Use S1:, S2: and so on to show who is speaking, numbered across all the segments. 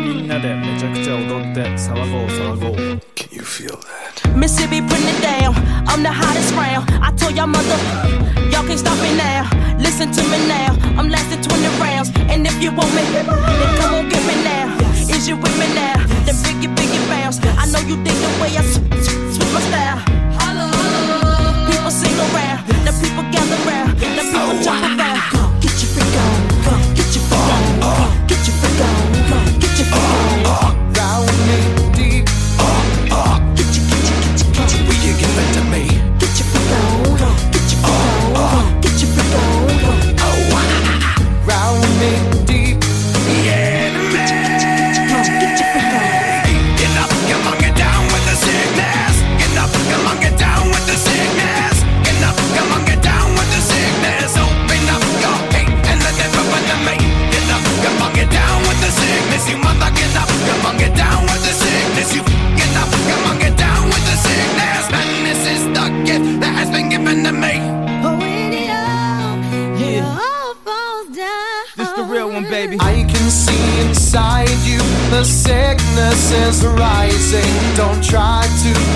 S1: ゃみんなでめちゃくちゃ踊って騒ごう騒ごう。
S2: Can you feel that?
S3: Missy be putting it down. I'm the hottest round. I told y'all mother Y'all can't stop me now. Listen to me now. I'm lasting 20 rounds. And if you want me Then come on get me now. Is you with me now? Then biggie biggie bounce. I know you think the way I
S1: Mm-hmm. baby.
S4: I can see inside you the sickness is rising. Don't try to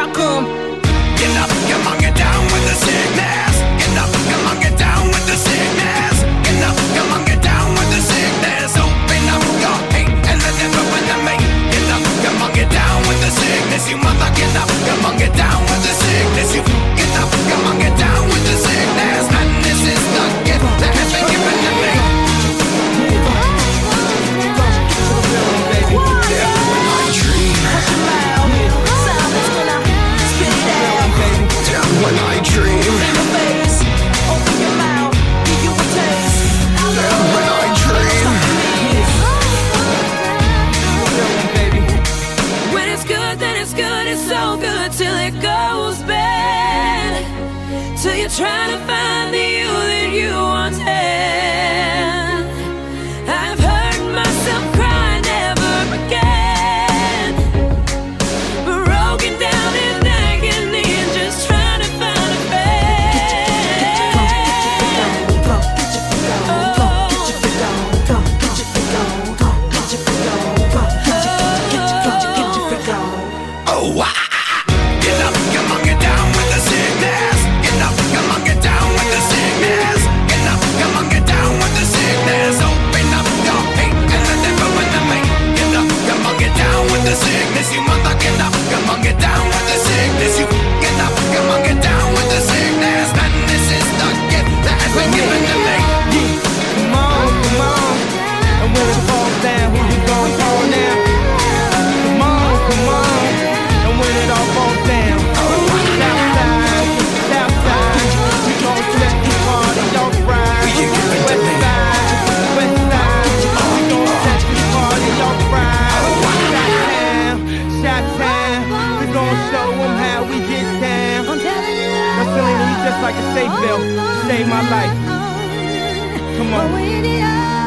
S3: I come.
S5: till you're trying to find the you that you once had.
S1: Seatbelt saved my life. Come on.